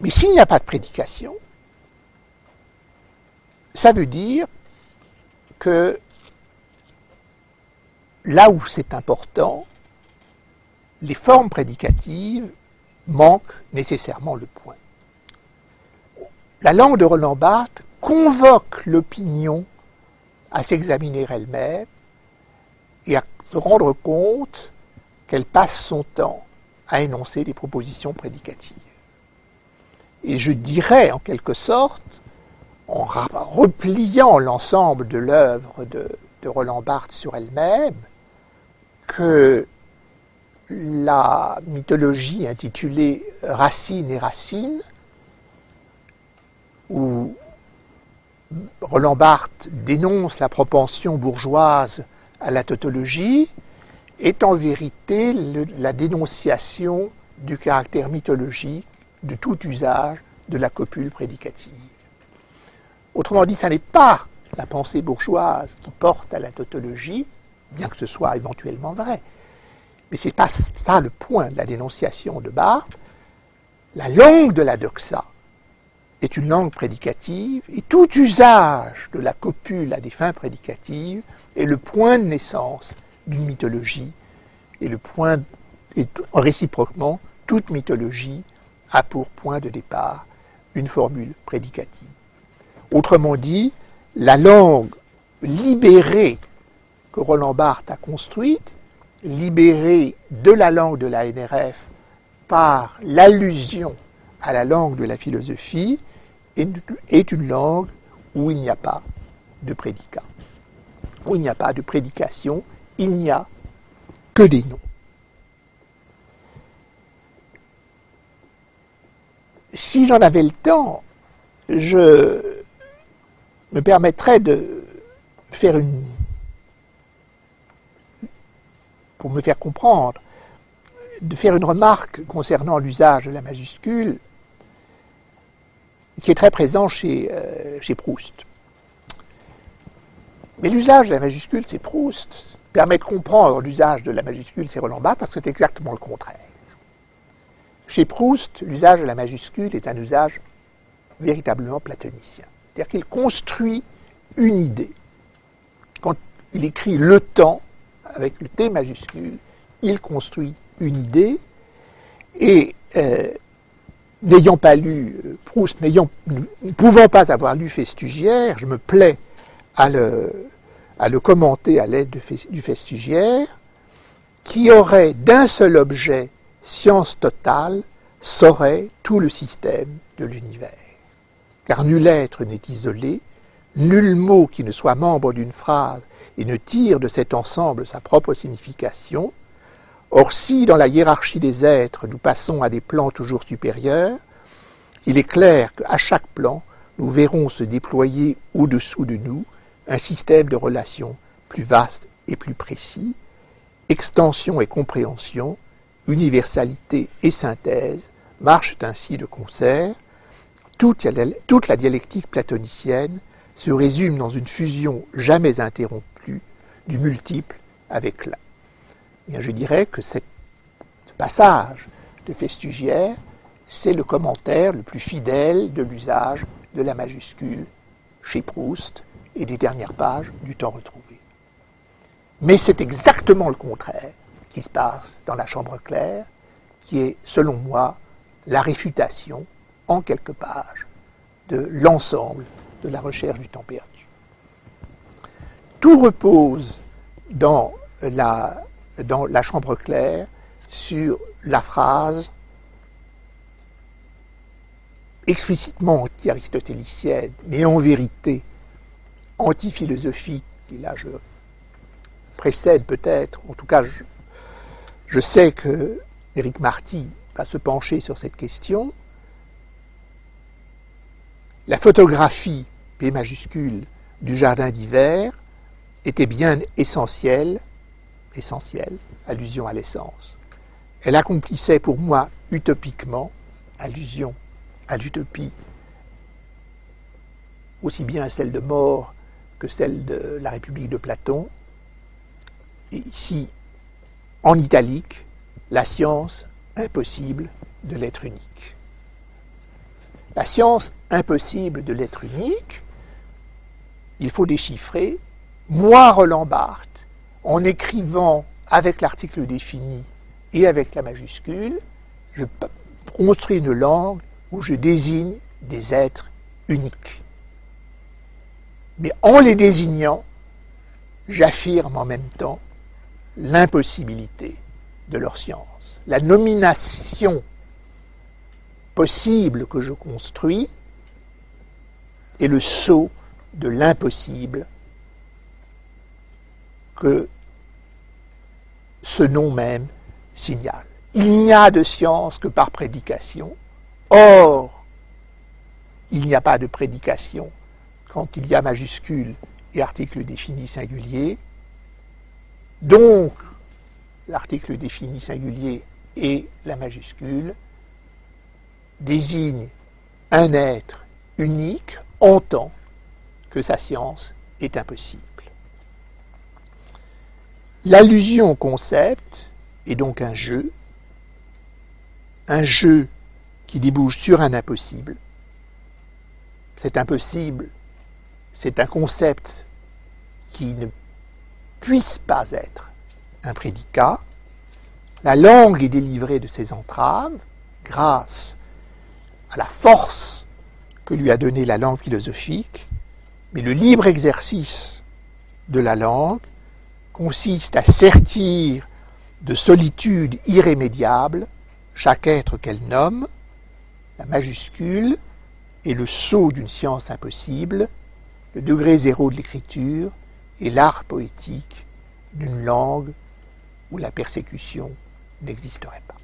Mais s'il n'y a pas de prédication, ça veut dire que là où c'est important, les formes prédicatives manquent nécessairement le point. La langue de Roland Barthes convoque l'opinion à s'examiner elle-même et à se rendre compte qu'elle passe son temps à énoncer des propositions prédicatives. Et je dirais en quelque sorte, en repliant l'ensemble de l'œuvre de, Roland Barthes sur elle-même, que la mythologie intitulée Racine et Racine, où Roland Barthes dénonce la propension bourgeoise à la tautologie, est en vérité la dénonciation du caractère mythologique de tout usage de la copule prédicative. Autrement dit, ce n'est pas la pensée bourgeoise qui porte à la tautologie, bien que ce soit éventuellement vrai, mais ce n'est pas ça le point de la dénonciation de Barthes. La langue de la doxa est une langue prédicative et tout usage de la copule à des fins prédicatives est le point de naissance d'une mythologie et le point et réciproquement toute mythologie a pour point de départ une formule prédicative. Autrement dit, la langue libérée que Roland Barthes a construite libéré de la langue de la NRF par l'allusion à la langue de la philosophie est une langue où il n'y a pas de prédicat, où il n'y a pas de prédication, il n'y a que des noms. Si j'en avais le temps, je me permettrais de faire une pour me faire comprendre, de faire une remarque concernant l'usage de la majuscule qui est très présent chez, euh, Proust. Mais l'usage de la majuscule, c'est Proust, permet de comprendre l'usage de la majuscule, c'est Roland Barthes, parce que c'est exactement le contraire. Chez Proust, l'usage de la majuscule est un usage véritablement platonicien. C'est-à-dire qu'il construit une idée. Quand il écrit le temps, avec le T majuscule, il construit une idée et euh, n'ayant pas lu euh, Proust, ne pouvant pas avoir lu Festugière, je me plais à le, à le commenter à l'aide du Festugière, qui aurait d'un seul objet science totale, saurait tout le système de l'univers. Car nul être n'est isolé, nul mot qui ne soit membre d'une phrase et ne tire de cet ensemble sa propre signification, or si dans la hiérarchie des êtres nous passons à des plans toujours supérieurs, il est clair qu'à chaque plan, nous verrons se déployer au-dessous de nous un système de relations plus vaste et plus précis, extension et compréhension, universalité et synthèse marchent ainsi de concert, toute la dialectique platonicienne se résume dans une fusion jamais interrompue du multiple avec l'un. je dirais que ce passage de Festugière, c'est le commentaire le plus fidèle de l'usage de la majuscule chez Proust et des dernières pages du temps retrouvé. Mais c'est exactement le contraire qui se passe dans la chambre claire, qui est, selon moi, la réfutation, en quelques pages, de l'ensemble de la recherche du temps perdu. Tout repose dans la, chambre claire sur la phrase explicitement anti-aristotélicienne, mais en vérité anti-philosophique, qui là je précède peut-être, en tout cas je, je sais que Éric Marty va se pencher sur cette question. La photographie, P majuscule, du jardin d'hiver était bien essentielle, essentielle, allusion à l'essence. Elle accomplissait pour moi utopiquement, allusion à l'utopie, aussi bien celle de mort que celle de la République de Platon, et ici, en italique, la science impossible de l'être unique. La science impossible de l'être unique, il faut déchiffrer, moi Roland Barthes, en écrivant avec l'article défini et avec la majuscule, je construis une langue où je désigne des êtres uniques. Mais en les désignant, j'affirme en même temps l'impossibilité de leur science. La nomination possible que je construis est le saut de l'impossible que ce nom même signale. Il n'y a de science que par prédication. Or, il n'y a pas de prédication quand il y a majuscule et article défini singulier. Donc, l'article défini singulier et la majuscule désignent un être unique en tant que sa science est impossible. L'allusion au concept est donc un jeu, un jeu qui débouche sur un impossible. Cet impossible, c'est un concept qui ne puisse pas être un prédicat. La langue est délivrée de ses entraves grâce à la force que lui a donnée la langue philosophique, mais le libre exercice de la langue consiste à sertir de solitude irrémédiable chaque être qu'elle nomme, la majuscule est le sceau d'une science impossible, le degré zéro de l'écriture et l'art poétique d'une langue où la persécution n'existerait pas.